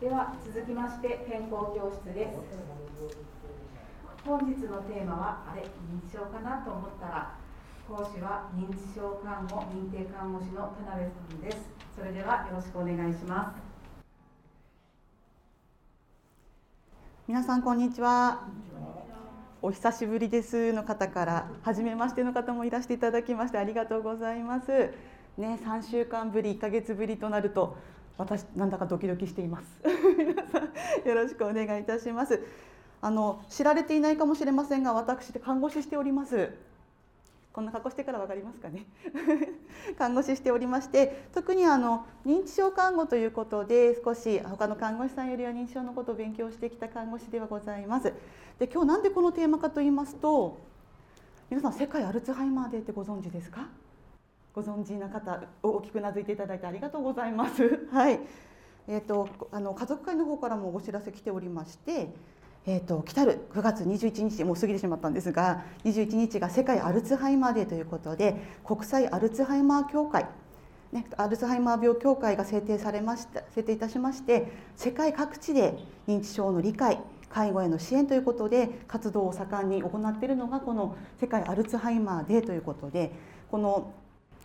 では続きまして健康教室です。本日のテーマはあれ認知症かなと思ったら講師は認知症看護認定看護師の田辺さんです。それではよろしくお願いします。皆さんこんにちは。お久しぶりですの方から初めましての方もいらしていただきましてありがとうございます。ね3週間ぶり1ヶ月ぶりとなると私なんだかドキドキしています。皆さんよろしくお願いいたします。あの知られていないかもしれませんが私で看護師しております。こんな格好してから分かりますかね？看護師しておりまして特にあの認知症看護ということで少し他の看護師さんよりは認知症のことを勉強してきた看護師ではございます。で今日なんでこのテーマかと言いますと皆さん世界アルツハイマーデーってご存知ですか？ご存知な方大きくなずいていただいてありがとうございます。はい。えっ、ー、とあの家族会の方からもお知らせ来ておりまして、えっ、ー、と来たる9月21日もう過ぎてしまったんですが、21日が世界アルツハイマーデーということで国際アルツハイマー協会ね、アルツハイマー病協会が制定されました制定いたしまして世界各地で認知症の理解介護への支援ということで活動を盛んに行っているのがこの世界アルツハイマーデーということでこの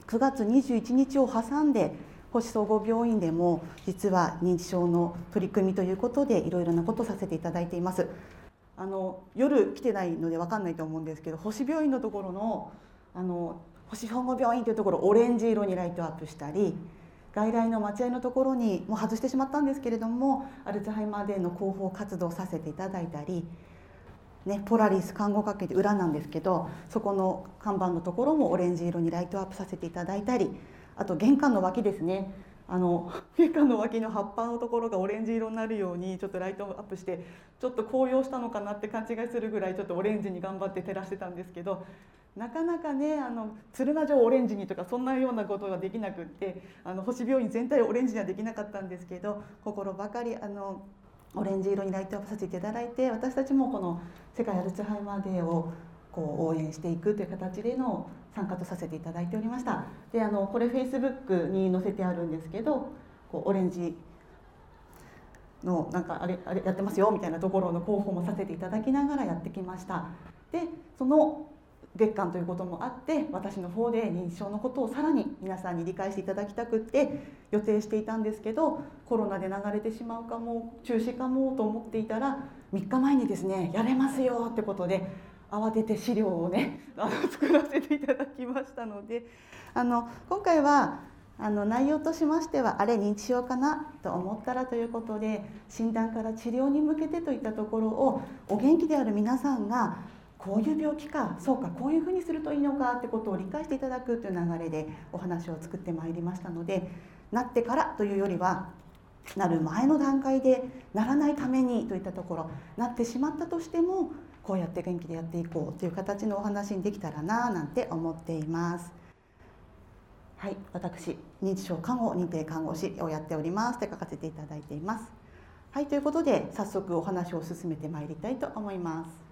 9月21日を挟んで星総合病院でも実は認知症の取り組みということでいろいろなことをさせていただいています。あの夜来てないので分かんないと思うんですけど星病院のところのあの星総合病院というところオレンジ色にライトアップしたり外来の待合のところにもう外してしまったんですけれどもアルツハイマーデーの広報活動をさせていただいたりね、ポラリス看護学系で裏なんですけどそこの看板のところもオレンジ色にライトアップさせていただいたりあと玄関の脇ですね。あの 玄関の脇の葉っぱのところがオレンジ色になるようにちょっとライトアップしてちょっと紅葉したのかなって勘違いするぐらいちょっとオレンジに頑張って照らしてたんですけどなかなかねあの鶴ヶ城オレンジにとかそんなようなことができなくってあの星病院全体オレンジにはできなかったんですけど心ばかりあのオレンジ色にライトアップさせていただいて私たちもこの世界アルツハイマーデーをこう応援していくという形での参加とさせていただいておりました。であのこれフェイスブックに載せてあるんですけどこうオレンジのなんかあれあれやってますよみたいなところの広報もさせていただきながらやってきました。でその月間ということもあって私の方で認知症のことをさらに皆さんに理解していただきたくって予定していたんですけどコロナで流れてしまうかも中止かもと思っていたら3日前にですねやれますよってことで慌てて資料をね あの作らせていただきましたのであの今回はあの内容としましてはあれ認知症かなと思ったらということで診断から治療に向けてといったところをお元気である皆さんがこういう病気かそうかこういうふうにするといいのかってことを理解していただくという流れでお話を作ってまいりましたのでなってからというよりはなる前の段階でならないためにといったところなってしまったとしてもこうやって元気でやっていこうという形のお話にできたらななんて思っています。はい、私認知症看護認定看護師をやっておりますって書かせていただいています。はいということで早速お話を進めてまいりたいと思います。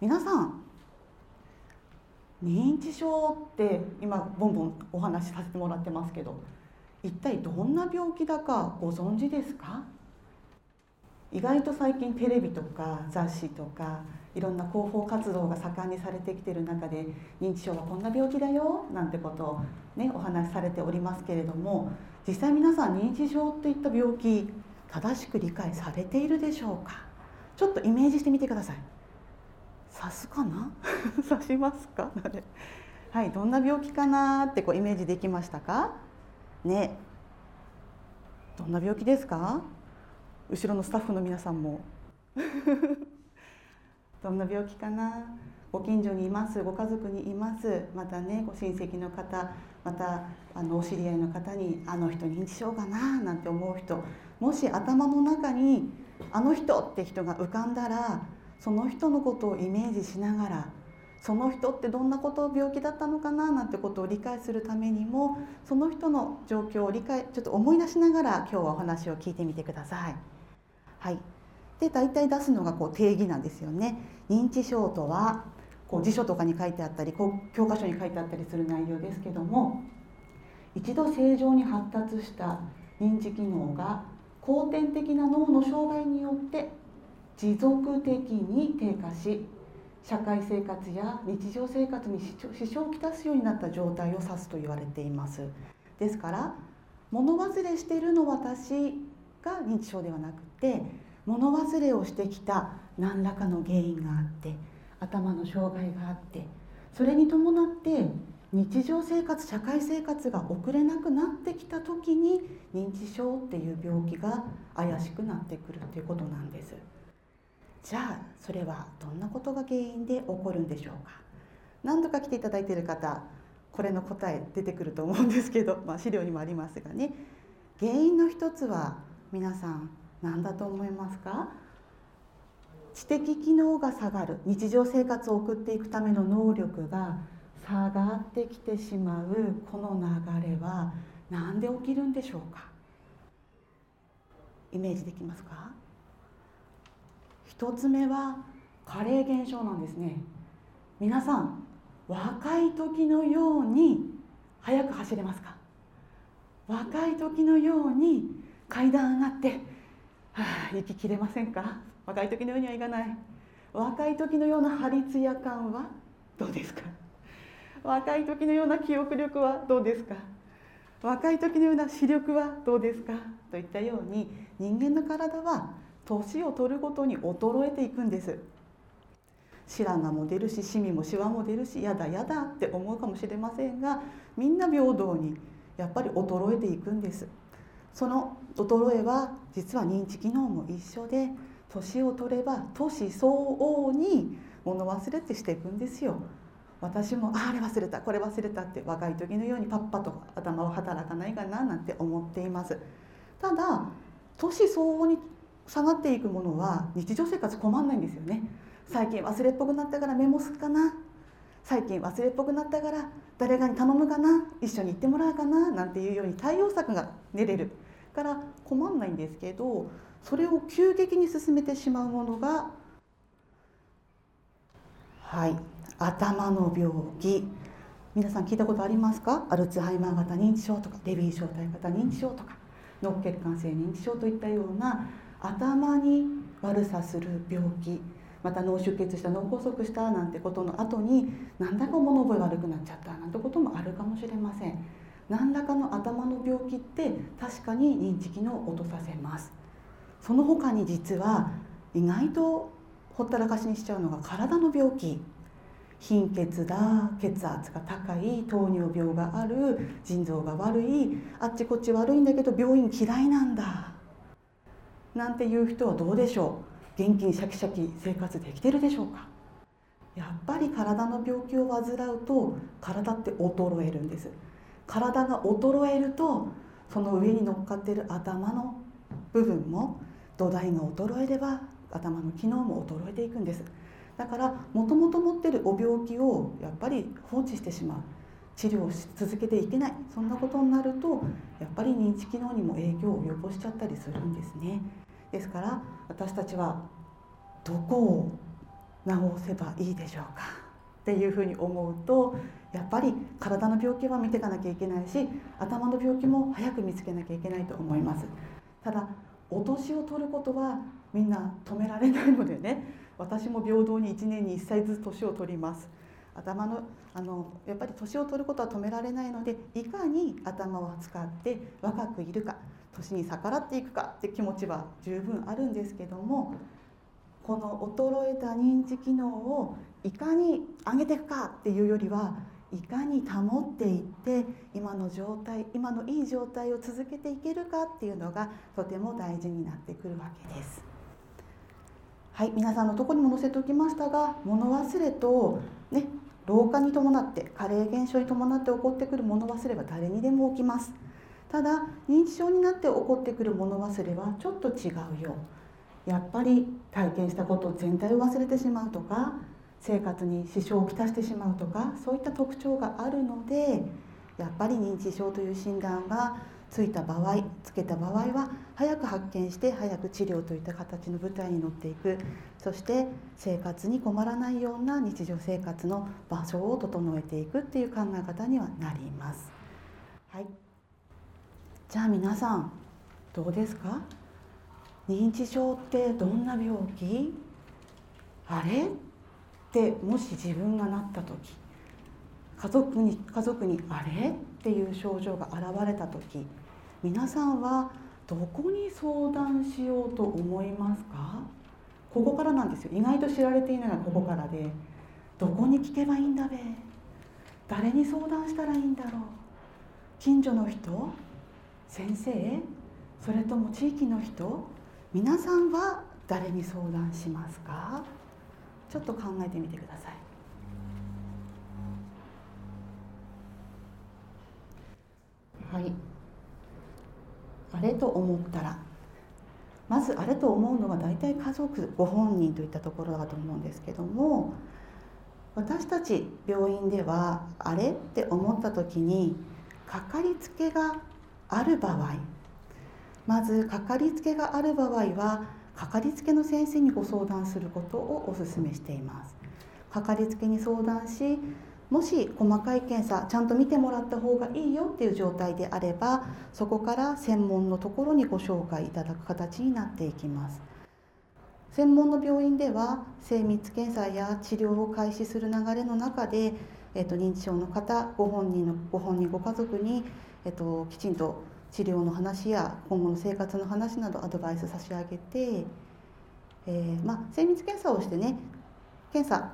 皆さん認知症って今ボンボンお話しさせてもらってますけど一体どんな病気だかご存知ですか？意外と最近テレビとか雑誌とかいろんな広報活動が盛んにされてきてる中で認知症はこんな病気だよなんてことをねお話しされておりますけれども実際皆さん認知症といった病気正しく理解されているでしょうか？ちょっとイメージしてみてください。刺すかな？刺しますか？はいどんな病気かなってこうイメージできましたか？ね。どんな病気ですか？後ろのスタッフの皆さんも。どんな病気かな？ご近所にいます？ご家族にいます？またねご親戚の方またあのお知り合いの方にあの人認知症かな？なんて思う人もし頭の中にあの人って人が浮かんだらその人のことをイメージしながらその人ってどんなこと病気だったのかななんてことを理解するためにもその人の状況を理解ちょっと思い出しながら今日はお話を聞いてみてください。はい、で大体出すのがこう定義なんですよね。認知症とはこう辞書とかに書いてあったりこう教科書に書いてあったりする内容ですけども一度正常に発達した認知機能が後天的な脳の障害によって持続的に低下し社会生活や日常生活に支障をきたすようになった状態を指すと言われています。ですから物忘れしているの私が認知症ではなくて物忘れをしてきた何らかの原因があって頭の障害があってそれに伴って日常生活社会生活が送れなくなってきた時に認知症っていう病気が怪しくなってくるっていうことなんです。じゃあそれはどんなことが原因で起こるんでしょうか？何度か来ていただいている方これの答え出てくると思うんですけど、まあ、資料にもありますがね。原因の一つは皆さん何だと思いますか？知的機能が下がる日常生活を送っていくための能力が下がってきてしまうこの流れは何で起きるんでしょうか？イメージできますか？一つ目は加齢現象なんですね。皆さん若い時のように速く走れますか？若い時のように階段上がってはあ息切れませんか？若い時のようにはいかない。若い時のような張り艶感はどうですか？若い時のような記憶力はどうですか？若い時のような視力はどうですか？といったように人間の体は年を取るごとに衰えていくんです。白髪も出るしシミもシワも出るしやだやだって思うかもしれませんがみんな平等にやっぱり衰えていくんです。その衰えは実は認知機能も一緒で年を取れば年相応に物忘れってしていくんですよ。私もあれ忘れたこれ忘れたって若い時のようにパッパと頭は働かないかななんて思っています。ただ年相応に下がっていくものは日常生活困んないんですよね。最近忘れっぽくなったからメモするかな。最近忘れっぽくなったから誰かに頼むかな。一緒に行ってもらうかな。なんていうように対応策が練れる。から困んないんですけどそれを急激に進めてしまうものがはい頭の病気。皆さん聞いたことありますか？アルツハイマー型認知症とかレビー小体型認知症とか脳血管性認知症といったような頭に悪さする病気また脳出血した脳梗塞したなんてことの後に何らか物覚え悪くなっちゃったなんてこともあるかもしれません。何らかの頭の病気って確かに認知機能を落とさせます。その他に実は意外とほったらかしにしちゃうのが体の病気。貧血だ血圧が高い糖尿病がある腎臓が悪いあっちこっち悪いんだけど病院嫌いなんだ。なんていう人はどうでしょう？元気にシャキシャキ生活できてるでしょうか？やっぱり体の病気を患うと体って衰えるんです。体が衰えるとその上に乗っかってる頭の部分も土台が衰えれば頭の機能も衰えていくんです。だからもともと持ってるお病気をやっぱり放置してしまう。治療し続けていけない。そんなことになるとやっぱり認知機能にも影響を及ぼしちゃったりするんですね。ですから私たちはどこを治せばいいでしょうか？っていうふうに思うとやっぱり体の病気は見ていかなきゃいけないし頭の病気も早く見つけなきゃいけないと思います。ただお年を取ることはみんな止められないのでね私も平等に1年に1歳ずつ年を取ります。頭のあのやっぱり年を取ることは止められないのでいかに頭を使って若くいるか。年に逆らっていくかって気持ちは十分あるんですけどもこの衰えた認知機能をいかに上げていくかっていうよりはいかに保っていって今の状態今のいい状態を続けていけるかっていうのがとても大事になってくるわけです。はい皆さんのとこにも載せておきましたが物忘れと、ね、老化に伴って加齢現象に伴って起こってくる物忘れは誰にでも起きますただ認知症になって起こってくる物忘れはちょっと違うよ。やっぱり体験したこと全体を忘れてしまうとか生活に支障をきたしてしまうとかそういった特徴があるのでやっぱり認知症という診断がついた場合つけた場合は早く発見して早く治療といった形の舞台に乗っていく。そして生活に困らないような日常生活の場所を整えていくっていう考え方にはなります。はい、じゃあ皆さんどうですか？認知症ってどんな病気？あれ？ってもし自分がなった時家族に家族にあれ？っていう症状が現れた時皆さんはどこに相談しようと思いますか？ここからなんですよ。意外と知られていないのはここからでどこに聞けばいいんだべ？誰に相談したらいいんだろう？近所の人？先生それとも地域の人皆さんは誰に相談しますか？ちょっと考えてみてください。はい。あれと思ったらまずあれと思うのは大体家族ご本人といったところだと思うんですけども私たち病院ではあれって思った時にかかりつけがある場合。まずかかりつけがある場合はかかりつけの先生にご相談することをお勧めしています。かかりつけに相談しもし細かい検査ちゃんと見てもらった方がいいよっていう状態であればそこから専門のところにご紹介いただく形になっていきます。専門の病院では精密検査や治療を開始する流れの中で、えっと、認知症の方ご本人のご本人ご家族に、えっと、きちんと治療の話や今後の生活の話などアドバイス差し上げて、えー、まあ、精密検査をしてね検査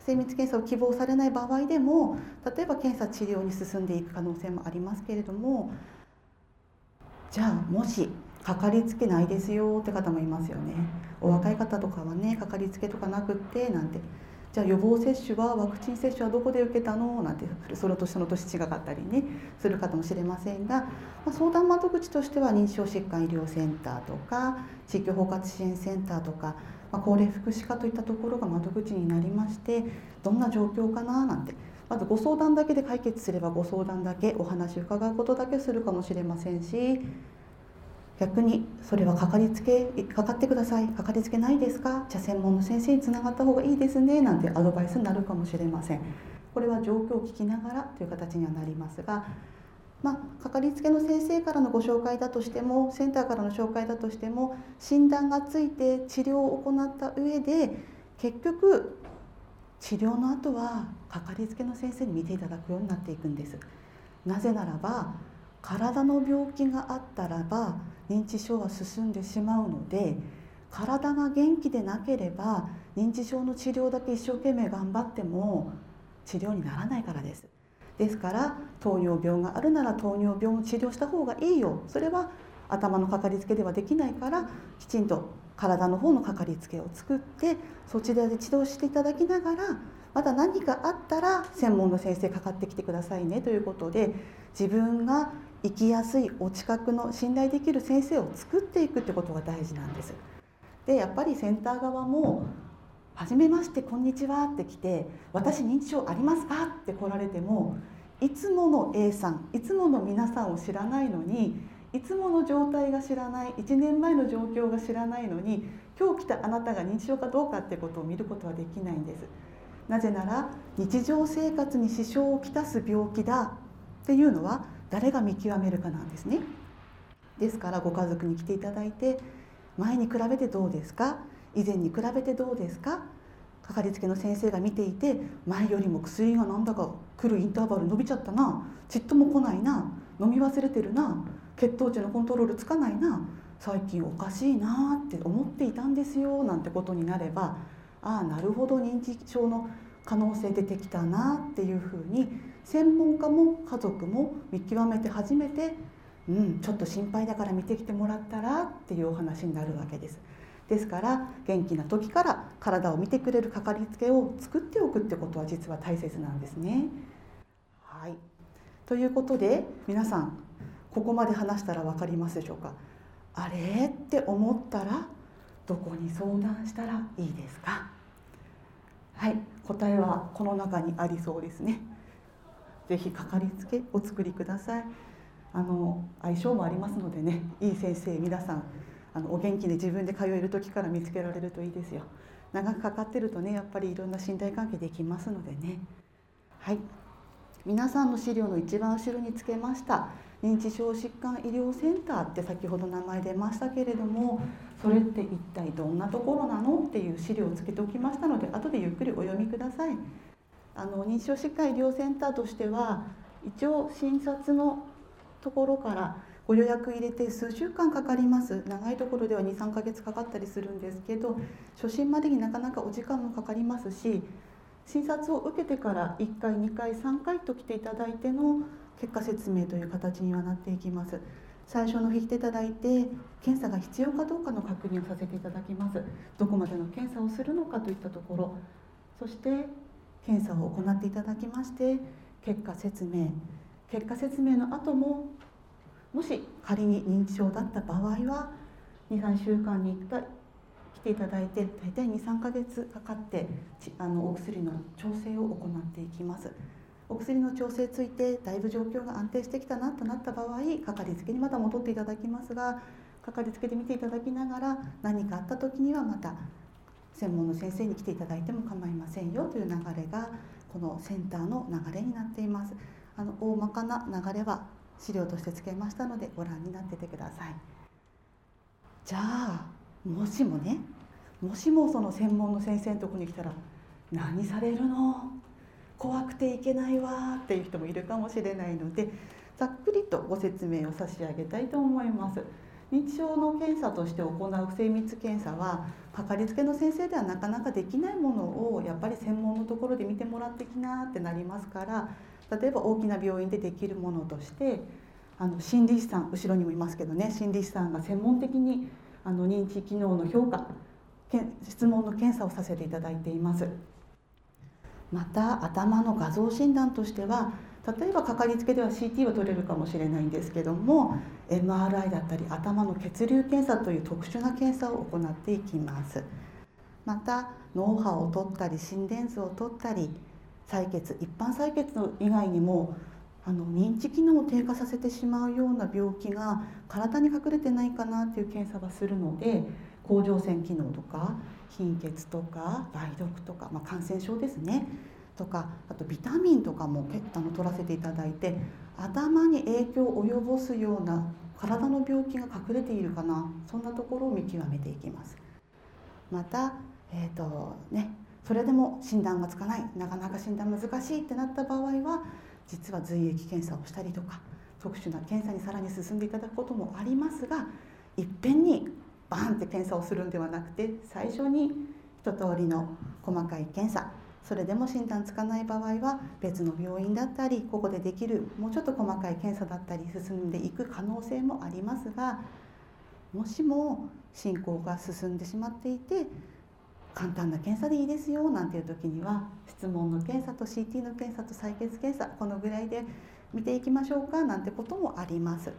精密検査を希望されない場合でも例えば検査治療に進んでいく可能性もありますけれどもじゃあもしかかりつけないですよって方もいますよね。お若い方とかはねかかりつけとかなくってなんてじゃあ予防接種はワクチン接種はどこで受けたの？なんてその年その年違かったりねするかもしれませんが、ま、相談窓口としては認知症疾患医療センターとか地域包括支援センターとか、ま、高齢福祉課といったところが窓口になりましてどんな状況かな？なんて。まずご相談だけで解決すればご相談だけお話伺うことだけするかもしれませんし逆にそれはかかりつけかかってください。かかりつけないですか？じゃあ専門の先生につながった方がいいですね。なんてアドバイスになるかもしれません。これは状況を聞きながらという形にはなりますがまあ、かかりつけの先生からのご紹介だとしてもセンターからの紹介だとしても診断がついて治療を行った上で結局治療の後はかかりつけの先生に見ていただくようになっていくんです。なぜならば体の病気があったらば認知症は進んでしまうので体が元気でなければ認知症の治療だけ一生懸命頑張っても治療にならないからです。ですから糖尿病があるなら糖尿病を治療した方がいいよ。それは頭のかかりつけではできないからきちんと体の方のかかりつけを作ってそちらで治療していただきながらまた何かあったら専門の先生かかってきてくださいねということで自分が生きやすいお近くの信頼できる先生を作っていくってことが大事なんです。でやっぱりセンター側も「はじめましてこんにちは」って来て「私認知症ありますか?」って来られてもいつもの A さんいつもの皆さんを知らないのにいつもの状態が知らない1年前の状況が知らないのに今日来たあなたが認知症かどうかってことを見ることはできないんです。なぜなら日常生活に支障をきたす病気だっていうのは誰が見極めるかなんですね。ですからご家族に来ていただいて前に比べてどうですか？以前に比べてどうですか？かかりつけの先生が見ていて前よりも薬がなんだか来るインターバル伸びちゃったなちっとも来ないな飲み忘れてるな血糖値のコントロールつかないな最近おかしいなって思っていたんですよなんてことになればああなるほど認知症の可能性出てきたなっていうふうに専門家も家族も見極めて初めてうんちょっと心配だから見てきてもらったらっていうお話になるわけです。ですから元気な時から体を見てくれるかかりつけを作っておくってことは実は大切なんですね。はい、ということで皆さんここまで話したら分かりますでしょうか？あれって思ったらどこに相談したらいいですか？はい。答えはこの中にありそうですね。ぜひかかりつけお作りください。あの相性もありますのでねいい先生皆さんあのお元気で自分で通える時から見つけられるといいですよ。長くかかってるとねやっぱりいろんな信頼関係できますのでね。はい。皆さんの資料の一番後ろにつけました認知症疾患医療センターって先ほど名前出ましたけれどもそれって一体どんなところなの？っていう資料をつけておきましたので後でゆっくりお読みください。あの認知症疾患医療センターとしては一応診察のところからご予約入れて数週間かかります。長いところでは23ヶ月かかったりするんですけど初診までになかなかお時間もかかりますし診察を受けてから1回2回3回と来ていただいての結果説明という形にはなっていきます。最初の日来ていただいて検査が必要かどうかの確認をさせていただきます。どこまでの検査をするのかといったところ。そして検査を行っていただきまして結果説明結果説明の後ももし仮に認知症だった場合は23週間に1回来ていただいて大体23ヶ月かかってあのお薬の調整を行っていきます。お薬の調整についてだいぶ状況が安定してきたなとなった場合かかりつけにまた戻っていただきますがかかりつけで見ていただきながら何かあった時にはまた専門の先生に来ていただいても構いませんよという流れがこのセンターの流れになっています。あの大まかな流れは資料としてつけましたのでご覧になっててください。じゃあもしもねもしもその専門の先生のとこに来たら何されるの？怖くていけないわっていう人もいるかもしれないのでざっくりとご説明を差し上げたいと思います。認知症の検査として行う精密検査はかかりつけの先生ではなかなかできないものをやっぱり専門のところで見てもらってきなってなりますから例えば大きな病院でできるものとしてあの心理師さん後ろにもいますけどね心理師さんが専門的にあの認知機能の評価質問の検査をさせていただいています。また頭の画像診断としては例えばかかりつけでは CT は取れるかもしれないんですけども MRI だったり頭の血流検査という特殊な検査を行っていきます。また脳波を取ったり心電図を取ったり採血一般採血以外にもあの認知機能を低下させてしまうような病気が体に隠れてないかなっていう検査はするので甲状腺機能とか貧血とか梅毒とか、まあ、感染症ですね。とかあとビタミンとかもあの取らせていただいて頭に影響を及ぼすような体の病気が隠れているかなそんなところを見極めていきます。また、えーとね、それでも診断がつかないなかなか診断難しいってなった場合は実は髄液検査をしたりとか特殊な検査にさらに進んでいただくこともありますがいっぺんにバーンって検査をするんではなくて最初に一通りの細かい検査それでも診断つかない場合は別の病院だったりここでできるもうちょっと細かい検査だったり進んでいく可能性もありますがもしも進行が進んでしまっていて簡単な検査でいいですよなんていう時には質問の検査と CT の検査と採血検査このぐらいで見ていきましょうかなんてこともあります。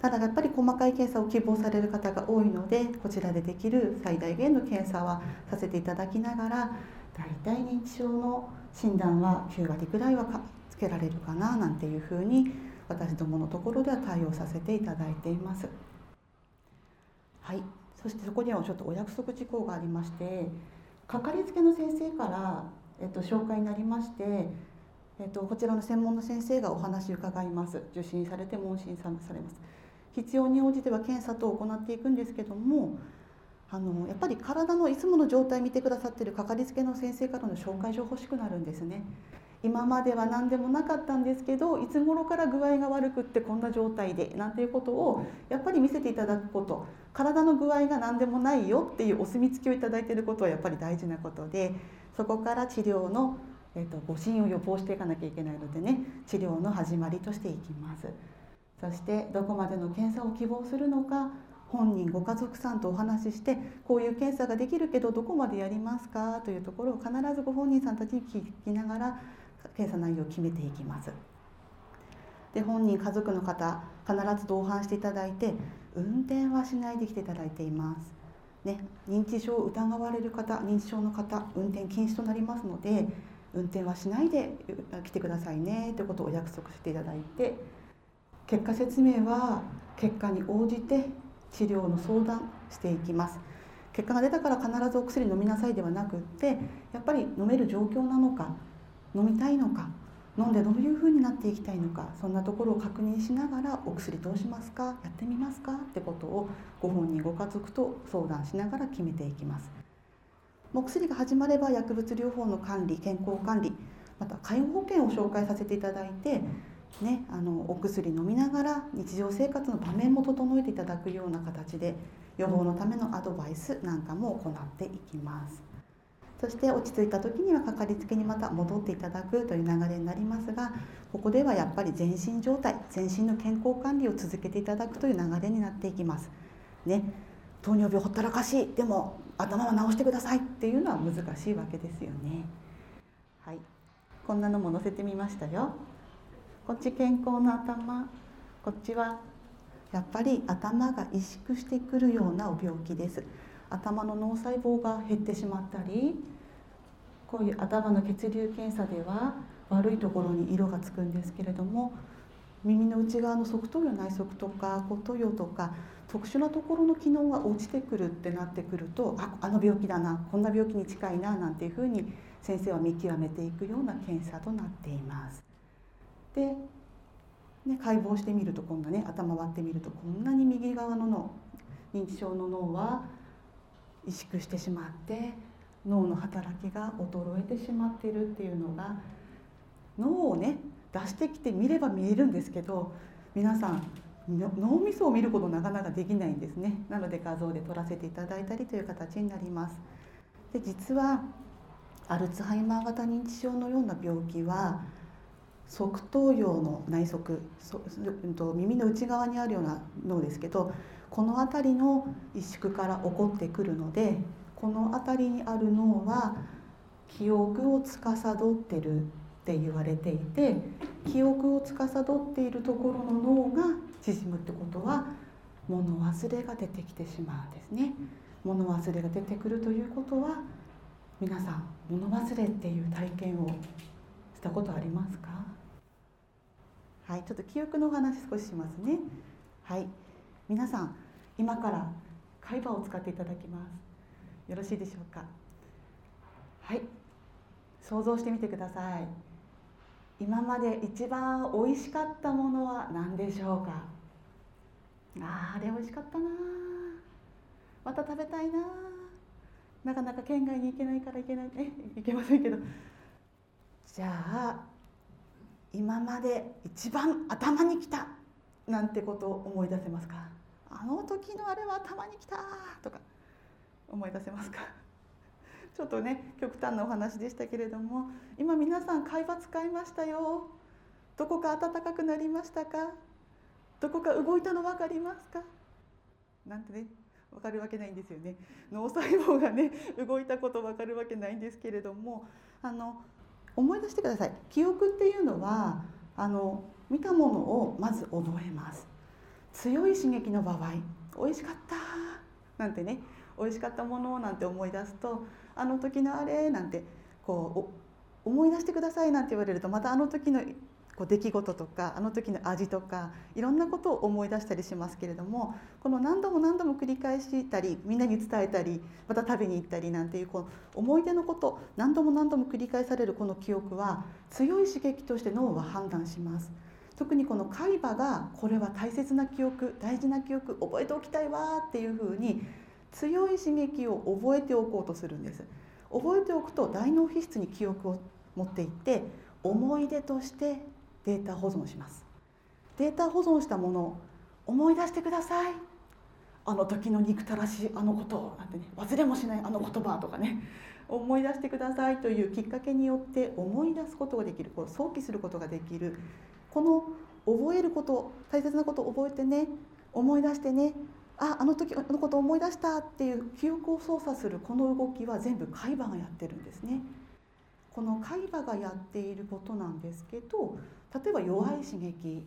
ただやっぱり細かい検査を希望される方が多いのでこちらでできる最大限の検査はさせていただきながら大体認知症の診断は9割ぐらいはつけられるかななんていうふうに私どものところでは対応させていただいています。はい。そしてそこにはちょっとお約束事項がありましてかかりつけの先生から、えっと、紹介になりましてえっと、こちらの専門の先生がお話伺います。受診されて問診されます。必要に応じては検査等を行っていくんですけどもあのやっぱり体のいつもの状態見てくださってるかかりつけの先生からの紹介状欲しくなるんですね。今までは何でもなかったんですけどいつ頃から具合が悪くってこんな状態でなんていうことをやっぱり見せていただくこと体の具合が何でもないよっていうお墨付きを頂いてることはやっぱり大事なことでそこから治療の、えーと、誤診を予防していかなきゃいけないのでね治療の始まりとしていきます。そしてどこまでの検査を希望するのか本人ご家族さんとお話ししてこういう検査ができるけどどこまでやりますか？というところを必ずご本人さんたちに聞きながら検査内容を決めていきます。で本人家族の方必ず同伴していただいて運転はしないで来ていただいています。ね、認知症を疑われる方認知症の方運転禁止となりますので運転はしないで来てくださいねということをお約束していただいて結果説明は結果に応じて治療の相談していきます。結果が出たから必ずお薬飲みなさいではなくってやっぱり飲める状況なのか飲みたいのか飲んでどういうふうになっていきたいのかそんなところを確認しながらお薬どうしますかやってみますかってことをご本人ご家族と相談しながら決めていきます。お薬が始まれば薬物療法の管理健康管理また介護保険を紹介させていただいて、ね、あのお薬飲みながら日常生活の場面も整えていただくような形で予防のためのアドバイスなんかも行っていきます。そして落ち着いた時にはかかりつけにまた戻っていただくという流れになりますがここではやっぱり全身状態全身の健康管理を続けていただくという流れになっていきます。ね糖尿病ほったらかしいでも頭は治してくださいっていうのは難しいわけですよね。はい。こんなのも載せてみましたよ。こっち健康の頭こっちはやっぱり頭が萎縮してくるような病気です頭の脳細胞が減ってしまったりこういう頭の血流検査では悪いところに色がつくんですけれども耳の内側の側頭葉内側とか後頭葉とか特殊なところの機能が落ちてくるってなってくるとああの病気だなこんな病気に近いななんていうふうに先生は見極めていくような検査となっています。で、ね、解剖してみるとこんなね頭割ってみるとこんなに右側の脳認知症の脳は萎縮してしまって脳の働きが衰えてしまっているっていうのが脳をね出してきて見れば見えるんですけど皆さん脳みそを見ることなかなかできないんですね。なので画像で撮らせていただいたりという形になります。で実はアルツハイマー型認知症のような病気は側頭葉の内側そ、うんと、耳の内側にあるような脳ですけどこの辺りの萎縮から起こってくるのでこの辺りにある脳は記憶を司ってるって言われていて記憶を司っているところの脳が縮むってことは物忘れが出てきてしまうんですね。物忘れが出てくるということは皆さん物忘れっていう体験をしたことありますか？はいちょっと記憶のお話少ししますね。はい皆さん今から海馬を使っていただきます。よろしいでしょうか？はい想像してみてください。今まで一番美味しかったものは何でしょうか？ああれ美味しかったな。また食べたいな。なかなか県外に行けないから行けない。え行けませんけど。じゃあ今まで一番頭にきたなんてことを思い出せますか？あの時のあれは頭にきたとか思い出せますか？ちょっとね極端なお話でしたけれども今皆さん会話使いましたよ。どこか暖かくなりましたか？どこか動いたの分かりますか？なんてね分かるわけないんですよね。脳細胞がね動いたこと分かるわけないんですけれどもあの思い出してください。記憶っていうのはあの見たものをまず覚えます。強い刺激の場合美味しかったなんてね美味しかったものなんて思い出すとあの時のあれなんてこう思い出してくださいなんて言われるとまたあの時のこう出来事とかあの時の味とかいろんなことを思い出したりしますけれどもこの何度も何度も繰り返したりみんなに伝えたりまた食べに行ったりなんていうこう思い出のこと何度も何度も繰り返されるこの記憶は強い刺激として脳は判断します。特にこの海馬がこれは大切な記憶大事な記憶覚えておきたいわっていうふうに強い刺激を覚えておこうとするんです覚えておくと大脳皮質に記憶を持っていって思い出としてデータ保存します。データ保存したものを思い出してください。あの時の憎たらしいあのことなんてね忘れもしないあの言葉とかね思い出してくださいというきっかけによって思い出すことができるこう想起することができる。この覚えること大切なことを覚えてね思い出してねああの時のことを思い出したっていう記憶を操作するこの動きは全部海馬がやってるんですね。この海馬がやっていることなんですけど例えば弱い刺激。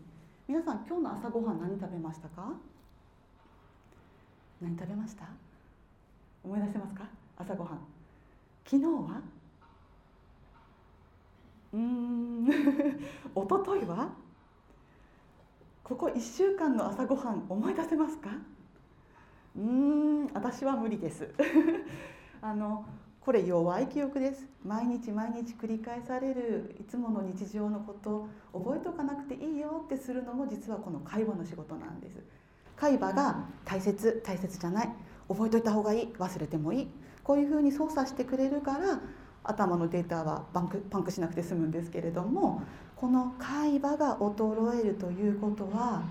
皆さん今日の朝ごはん何食べましたか？何食べました？思い出せますか？朝ごはん。昨日は？うん。一昨日は？ここ1週間の朝ごはん思い出せますか？うん。私は無理です。あのこれ弱い記憶です。毎日毎日繰り返される。いつもの日常のこと覚えておかなくていいよってするのも実はこの介護の仕事なんです。海馬が大切大切じゃない。覚えといた方がいい。忘れてもいい。こういうふうに操作してくれるから頭のデータはパンクパンクしなくて済むんですけれどもこの海馬が衰えるということは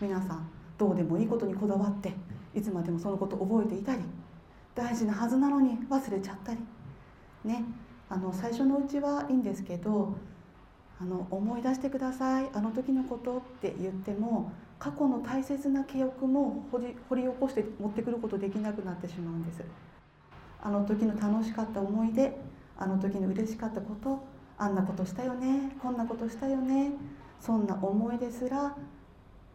皆さんどうでもいいことにこだわっていつまでもそのこと覚えていたり大事なはずなのに忘れちゃったり。ね。あの最初のうちはいいんですけどあの思い出してください。あの時のことって言っても過去の大切な記憶も掘り掘り起こして持ってくることできなくなってしまうんです。あの時の楽しかった思い出あの時の嬉しかったことあんなことしたよねこんなことしたよねそんな思いですら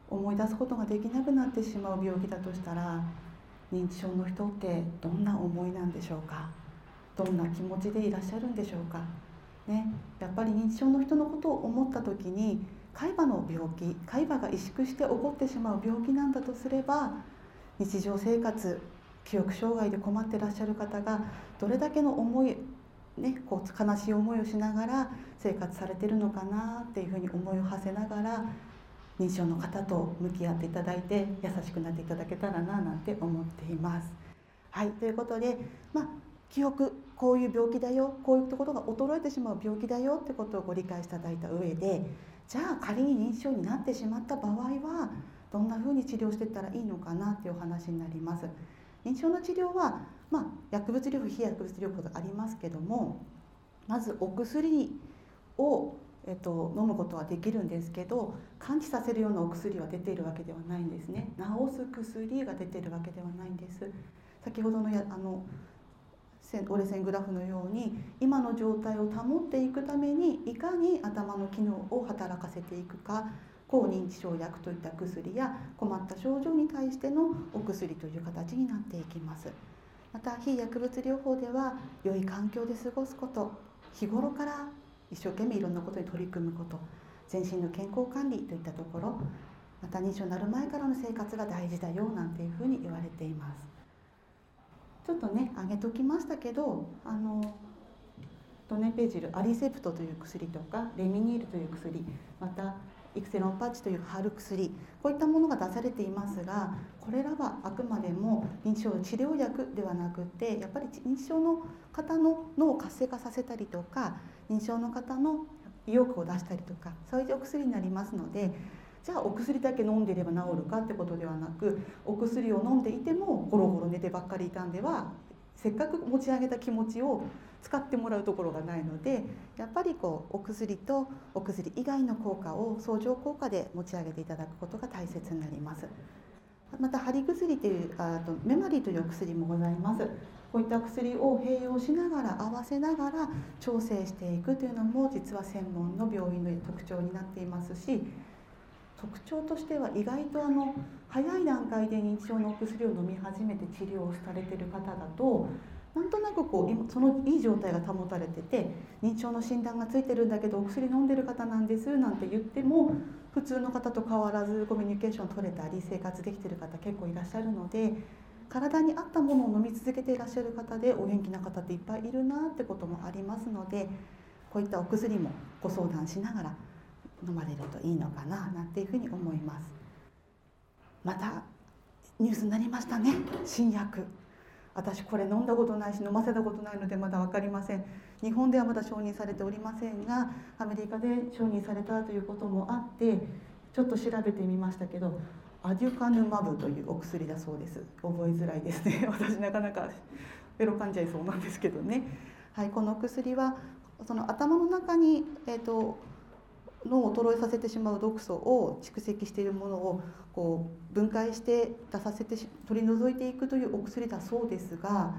思い出すことができなくなってしまう病気だとしたら認知症の人ってどんな思いなんでしょうか？どんな気持ちでいらっしゃるんでしょうか、ね、やっぱり認知症の人のことを思った時に海馬の病気海馬が萎縮して起こってしまう病気なんだとすれば日常生活記憶障害で困ってらっしゃる方がどれだけの思い、ね、こう悲しい思いをしながら生活されてるのかなっていうふうに思いを馳せながら認知症の方と向き合っていただいて優しくなっていただけたらななんて思っています。はいということで、まあ、記憶こういう病気だよこういうところが衰えてしまう病気だよってことをご理解いただいた上でじゃあ仮に認知症になってしまった場合はどんなふうに治療していったらいいのかなっていうお話になります。認知症の治療は、まあ、薬物療法非薬物療法がありますけどもまずお薬をえっと、飲むことはできるんですけど完治させるようなお薬は出ているわけではないんですね。治す薬が出ているわけではないんです。先ほどのやあの折れ線グラフのように今の状態を保っていくためにいかに頭の機能を働かせていくか抗認知症薬といった薬や困った症状に対してのお薬という形になっていきます。また非薬物療法では良い環境で過ごすこと日頃から一生懸命いろんなことに取り組むこと全身の健康管理といったところまた認知症になる前からの生活が大事だよなんていうふうに言われています。ちょっとね挙げときましたけどあのドネペジルアリセプトという薬とかレミニールという薬またイクセロンパッチという貼る薬こういったものが出されていますがこれらはあくまでも認知症の治療薬ではなくてやっぱり認知症の方の脳を活性化させたりとか認知症の方の意欲を出したりとかそういうお薬になりますのでじゃあお薬だけ飲んでいれば治るかってことではなくお薬を飲んでいてもゴロゴロ寝てばっかりいたんではせっかく持ち上げた気持ちを使ってもらうところがないのでやっぱりこうお薬とお薬以外の効果を相乗効果で持ち上げていただくことが大切になります。また貼り薬というあとメマリーというお薬もございます。こういった薬を併用しながら合わせながら調整していくというのも実は専門の病院の特徴になっていますし特徴としては意外とあの早い段階で認知症のお薬を飲み始めて治療をされてる方だとなんとなくこうそのいい状態が保たれてて認知症の診断がついてるんだけどお薬飲んでる方なんですなんて言っても普通の方と変わらずコミュニケーション取れたり生活できてる方結構いらっしゃるので体に合ったものを飲み続けていらっしゃる方でお元気な方っていっぱいいるなってこともありますのでこういったお薬もご相談しながら飲まれるといいのかななんていうふうに思います。またニュースになりましたね。新薬。私これ飲んだことないし飲ませたことないのでまだ分かりません。日本ではまだ承認されておりませんがアメリカで承認されたということもあってちょっと調べてみましたけどアデュカヌマブというお薬だそうです。覚えづらいですね。私なかなかベロ噛んじゃいそうなんですけどね。はいこの薬はその頭の中にえっ、ー、と脳を衰えさせてしまう毒素を蓄積しているものをこう分解して出させて取り除いていくというお薬だそうですが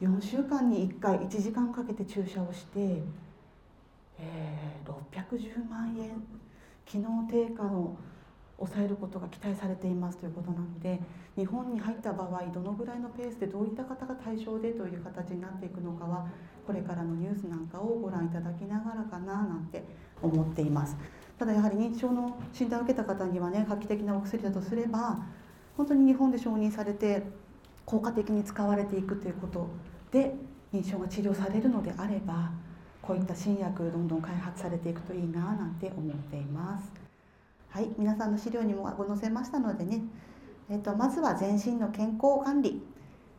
4週間に1回1時間かけて注射をして、えー、610万円機能低下の抑えることが期待されていますということなので日本に入った場合どのぐらいのペースでどういった方が対象でという形になっていくのかはこれからのニュースなんかをご覧いただきながらかななんて思っています。ただやはり認知症の診断を受けた方にはね画期的なお薬だとすれば本当に日本で承認されて効果的に使われていくということで認知症が治療されるのであればこういった新薬どんどん開発されていくといいななんて思っています。はい皆さんの資料にもご載せましたのでね、えーと、まずは全身の健康管理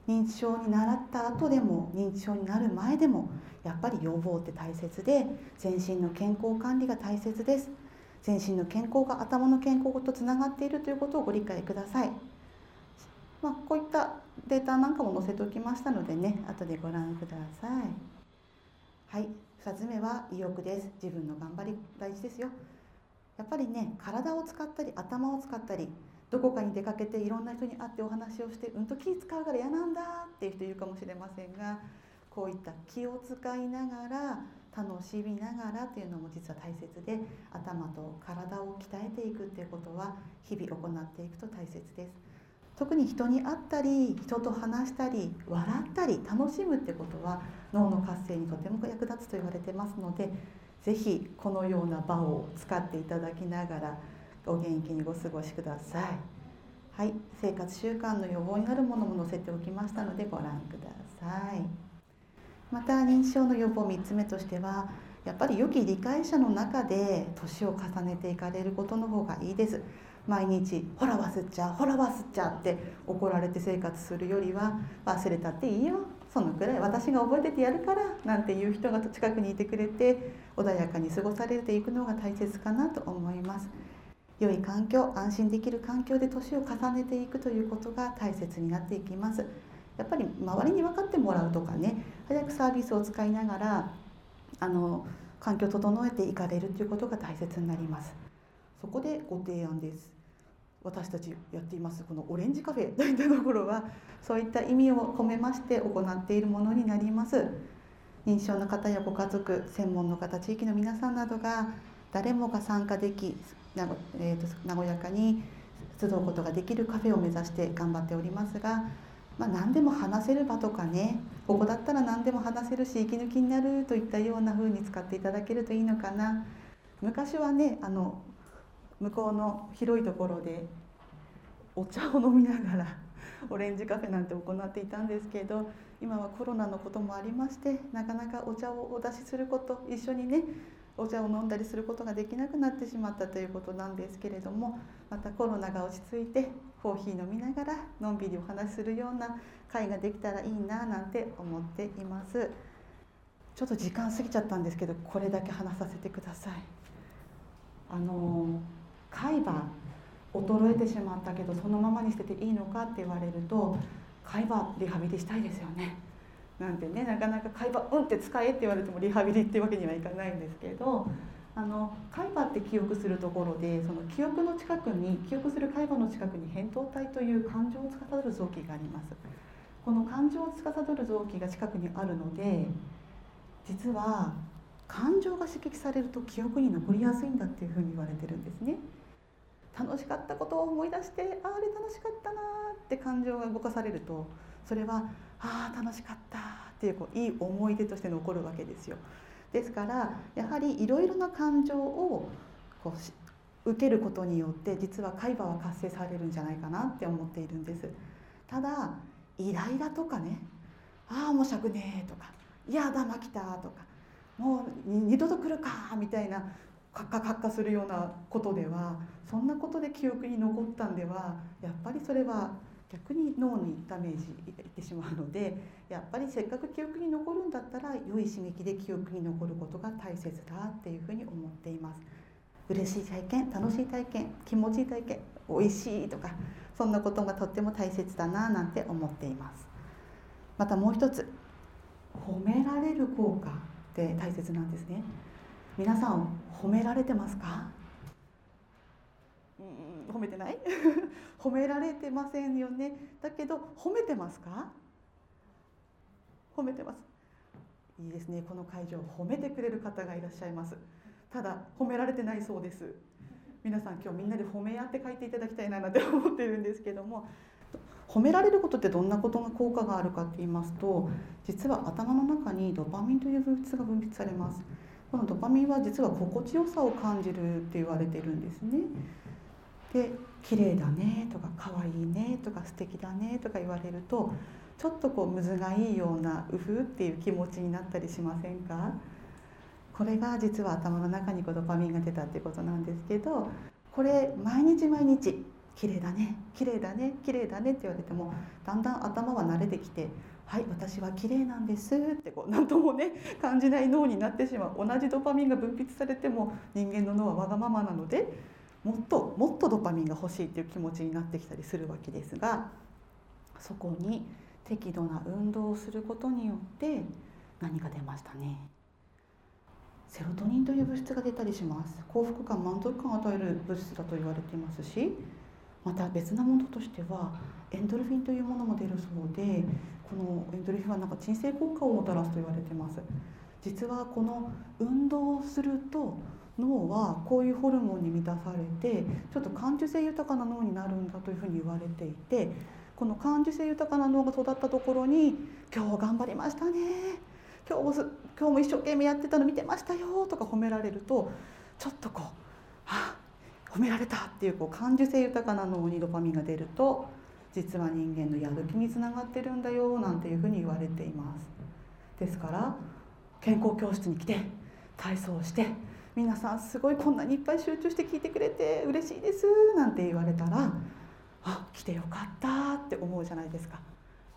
認知症に習った後でも認知症になる前でもやっぱり予防って大切で全身の健康管理が大切です。全身の健康が頭の健康とつながっているということをご理解ください。まあ、こういったデータなんかも載せておきましたのでね後でご覧ください。はい2つ目は意欲です。自分の頑張り大事ですよ。やっぱりね体を使ったり頭を使ったりどこかに出かけていろんな人に会ってお話をしてうんと気使うから嫌なんだっていう人いるかもしれませんがこういった気を使いながら楽しみながらっていうのも実は大切で頭と体を鍛えていくっていうことは日々行っていくと大切です。特に人に会ったり人と話したり笑ったり楽しむってことは脳の活性にとても役立つと言われてますので是非このような場を使っていただきながらお元気にご過ごしください。はい、生活習慣の予防になるものも載せておきましたのでご覧ください。また認知症の予防3つ目としてはやっぱり良き理解者の中で年を重ねていかれることの方がいいです。毎日「ほら忘れちゃうほら忘れちゃう」って怒られて生活するよりは「忘れたっていいよそのくらい私が覚えててやるから」なんていう人が近くにいてくれて穏やかに過ごされていくのが大切かなと思います。良い環境安心できる環境で年を重ねていくということが大切になっていきます。やっぱり周りに分かってもらうとかね早くサービスを使いながらあの環境を整えていかれるということが大切になります。そこでご提案です私たちやっていますこのオレンジカフェといったところはそういった意味を込めまして行っているものになります。認知症の方やご家族専門の方地域の皆さんなどが誰もが参加できえーと、和やかに集うことができるカフェを目指して頑張っておりますが、まあ、何でも話せる場とかねここだったら何でも話せるし息抜きになるといったような風に使っていただけるといいのかな。昔はねあの向こうの広いところでお茶を飲みながら オレンジカフェなんて行っていたんですけど今はコロナのこともありましてなかなかお茶をお出しすること一緒にねお茶を飲んだりすることができなくなってしまったということなんですけれどもまたコロナが落ち着いてコーヒー飲みながらのんびりお話しするような会ができたらいいななんて思っています。ちょっと時間過ぎちゃったんですけどこれだけ話させてください。あのー海馬衰えてしまったけどそのままにしてていいのかって言われると海馬リハビリしたいですよねなんてねなかなか海馬うんって使えって言われてもリハビリってわけにはいかないんですけどあの海馬って記憶するところでその記憶の近くに記憶する海馬の近くに扁桃体という感情を司る臓器がありますこの感情を司る臓器が近くにあるので実は感情が刺激されると記憶に残りやすいんだっていうふうに言われてるんですね。楽しかったことを思い出してあれ楽しかったなって感情が動かされるとそれはああ楽しかったっていうこういい思い出として残るわけですよ。ですからやはりいろいろな感情をこう受けることによって実は海馬は活性されるんじゃないかなって思っているんです。ただイライラとかねああもうしゃくねえとかいやだまきたとかもう二度と来るかみたいなカッカカッカするようなことではそんなことで記憶に残ったんではやっぱりそれは逆に脳にダメージいってしまうのでやっぱりせっかく記憶に残るんだったら良い刺激で記憶に残ることが大切だっていうふうに思っています。嬉しい体験楽しい体験気持ちいい体験美味しいとかそんなことがとっても大切だななんて思っています。またもう一つ褒められる効果って大切なんですね。皆さん褒められてますか？うん褒めてない？褒められてませんよね。だけど褒めてますか？褒めてます。いいですね。この会場褒めてくれる方がいらっしゃいます。ただ褒められてないそうです。皆さん今日みんなで褒め合って書いていただきたいななんて思ってるんですけども。褒められることってどんなことが効果があるかって言いますと実は頭の中にドパミンという物質が分泌されます。このドパミンは実は心地よさを感じるって言われてるんですね。で綺麗だねとか可愛いねとか素敵だねとか言われるとちょっとこうむずがいいようなうふっていう気持ちになったりしませんか？これが実は頭の中にこうドパミンが出たっていうことなんですけどこれ毎日毎日綺麗だね綺麗だね綺麗だねって言われてもだんだん頭は慣れてきて「はい私は綺麗なんです」ってこう何ともね感じない脳になってしまう。同じドパミンが分泌されても人間の脳はわがままなのでもっともっとドパミンが欲しいっていう気持ちになってきたりするわけですがそこに適度な運動をすることによって何が出ましたね。セロトニンという物質が出たりします。幸福感満足感を与える物質だと言われていますしまた別なものとしてはエンドルフィンというものも出るそうでこのエンドルフィンはなんか鎮静効果をもたらすと言われてます。実はこの運動をすると脳はこういうホルモンに満たされてちょっと感受性豊かな脳になるんだというふうに言われていてこの感受性豊かな脳が育ったところに「今日頑張りましたね」今日も今日も一生懸命やってたの見てましたよとか褒められるとちょっとこう「はあ褒められた」っていうこう感受性豊かな脳にドパミンが出ると実は人間のやる気につながってるんだよなんていうふうに言われています。ですから健康教室に来て体操して皆さんすごいこんなにいっぱい集中して聞いてくれて嬉しいですなんて言われたらあ来てよかったって思うじゃないですか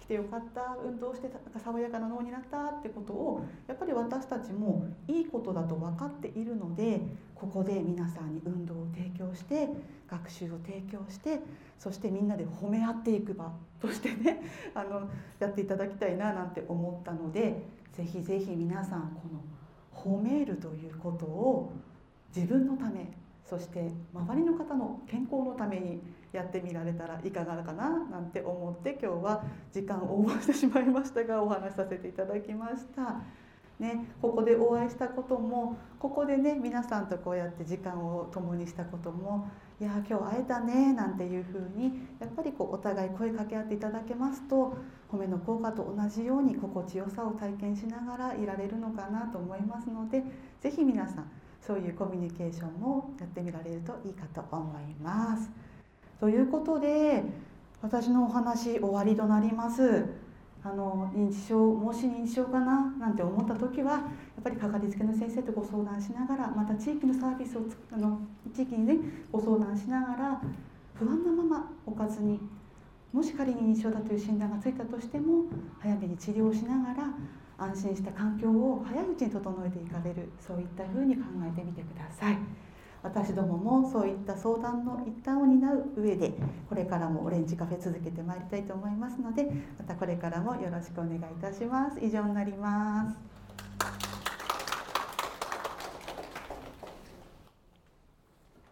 来てよかった運動してなんか爽やかな脳になったってことをやっぱり私たちもいいことだと分かっているのでここで皆さんに運動を提供して学習を提供してそしてみんなで褒め合っていく場としてね あのやっていただきたいななんて思ったのでぜひぜひ皆さんこの褒めるということを自分のためそして周りの方の健康のためにやってみられたらいかがかななんて思いって今日は時間をオーバーしてしまいましたがお話しさせていただきました。ね、ここでお会いしたこともここでね皆さんとこうやって時間を共にしたことも「いや今日会えたね」なんていうふうにやっぱりこうお互い声かけ合っていただけますと褒めの効果と同じように心地よさを体験しながらいられるのかなと思いますので是非皆さんそういうコミュニケーションもやってみられるといいかと思います。ということで私のお話終わりとなります。あの認知症もし認知症かな？なんて思った時はやっぱりかかりつけの先生とご相談しながらまた地域のサービスをあの地域にねご相談しながら不安なまま置かずにもし仮に認知症だという診断がついたとしても早めに治療しながら安心した環境を早いうちに整えていかれる。そういったふうに考えてみてください。私どももそういった相談の一端を担う上でこれからもオレンジカフェ続けてまいりたいと思いますのでまたこれからもよろしくお願いいたします。以上になります。